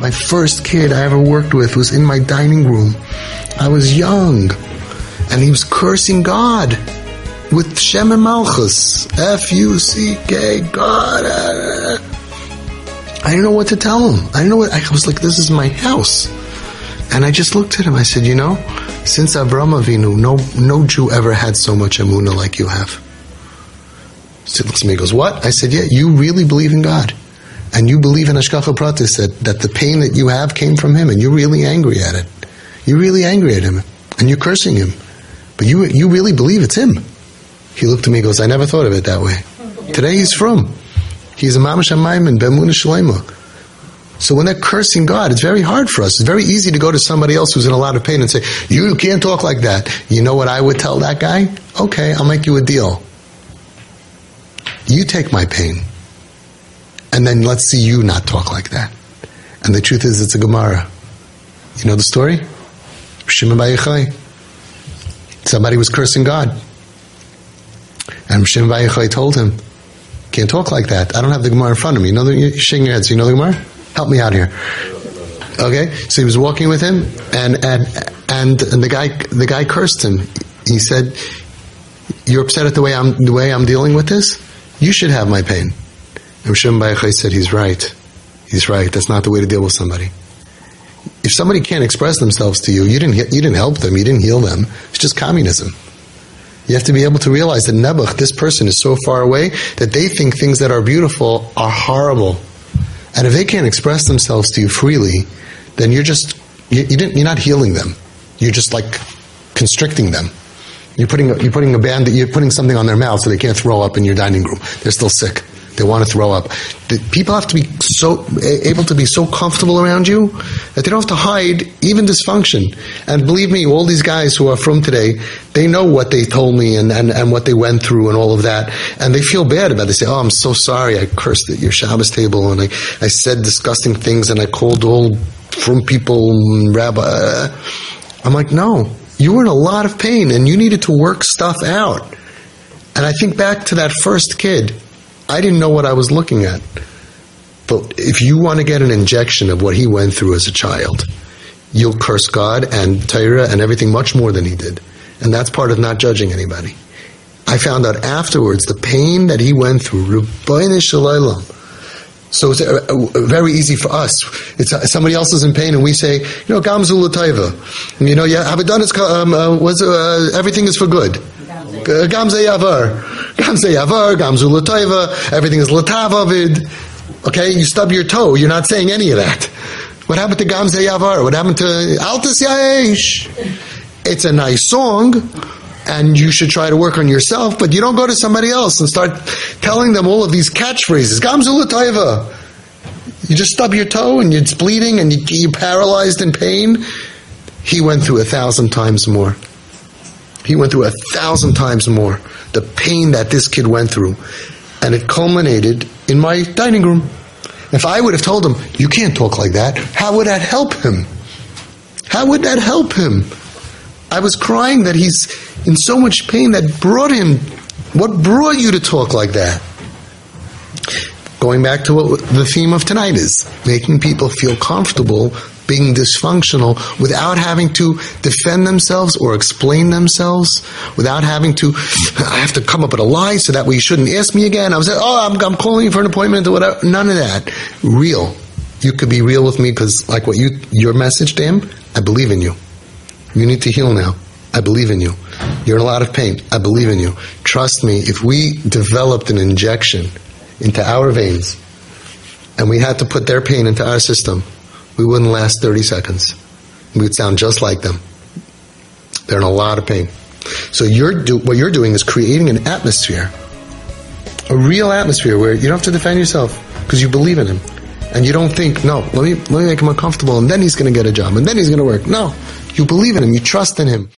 My first kid I ever worked with was in my dining room. I was young, and he was cursing God with Shem and Malchus. F-U-C-K, God. I didn't know what to tell him. I didn't know what, I was like, this is my house. And I just looked at him. I said, you know, since Avram Avinu, no, no Jew ever had so much emuna like you have. So he looks at me and goes, what? I said, yeah, you really believe in God. And you believe in Hashgacha Pratis that, that the pain that you have came frum him and you're really angry at it. You're really angry at him and you're cursing him. But you, you really believe it's him. He looked at me and goes, I never thought of it that way. Today he's from. He's a Mamash Amayman, Bemuna Shalema. So when they're cursing God, it's very hard for us. It's very easy to go to somebody else who's in a lot of pain and say, you can't talk like that. You know what I would tell that guy? Okay, I'll make you a deal. You take my pain. And then let's see you not talk like that. And the truth is, it's a Gemara. You know the story? Shimon Somebody was cursing God. And Shimon told him, can't talk like that. I don't have the Gemara in front of me. You know the, you're shaking your head. So you know the Gemara? Help me out here. Okay, so he was walking with him, and and and, and the guy the guy cursed him. He said, "You're upset at the way I'm the way I'm dealing with this. You should have my pain." And Bar said, "He's right. He's right. That's not the way to deal with somebody. If somebody can't express themselves to you, you didn't you didn't help them. You didn't heal them. It's just communism." You have to be able to realize that Nebuch, this person, is so far away that they think things that are beautiful are horrible. And if they can't express themselves to you freely, then you're just, you, you didn't, you're not healing them. You're just like constricting them. You're putting, you're putting a band, you're putting something on their mouth so they can't throw up in your dining room. They're still sick. They want to throw up. The, people have to be so able to be so comfortable around you that they don't have to hide even dysfunction. And believe me, all these guys who are frum today, they know what they told me and, and, and what they went through and all of that. And they feel bad about it. They say, Oh, I'm so sorry. I cursed at your Shabbos table and I, I said disgusting things and I called all from people rabbi. I'm like, no, you were in a lot of pain and you needed to work stuff out. And I think back to that first kid I didn't know what I was looking at. But if you want to get an injection of what he went through as a child, you'll curse God and Torah and everything much more than he did. And that's part of not judging anybody. I found out afterwards the pain that he went through, so it's very easy for us. It's uh, somebody else is in pain, and we say, you know, Gamzul Taiva. You know, yeah, have it done. Is um, uh, was uh, everything is for good. Gamze Yavar. Gamze Yavar, Gamzu everything is Latavavid. Okay, you stub your toe, you're not saying any of that. What happened to Gamze Yavar? What happened to Altis Yaesh? It's a nice song, and you should try to work on yourself, but you don't go to somebody else and start telling them all of these catchphrases. Gamzu Lataiva. You just stub your toe and it's bleeding and you're paralyzed in pain. He went through a thousand times more. He went through a thousand times more. The pain that this kid went through. And it culminated in my dining room. If I would have told him, you can't talk like that, how would that help him? How would that help him? I was crying that he's in so much pain that brought him. What brought you to talk like that? Going back to what the theme of tonight is making people feel comfortable being dysfunctional without having to defend themselves or explain themselves, without having to, I have to come up with a lie so that way you shouldn't ask me again. I was like, oh, I'm, I'm calling you for an appointment or whatever. None of that. Real. You could be real with me because like what you, your message to him, I believe in you. You need to heal now. I believe in you. You're in a lot of pain. I believe in you. Trust me, if we developed an injection into our veins and we had to put their pain into our system, we wouldn't last 30 seconds. We would sound just like them. They're in a lot of pain. So you're do, what you're doing is creating an atmosphere, a real atmosphere where you don't have to defend yourself because you believe in him. And you don't think, no, let me, let me make him uncomfortable and then he's going to get a job and then he's going to work. No, you believe in him. You trust in him.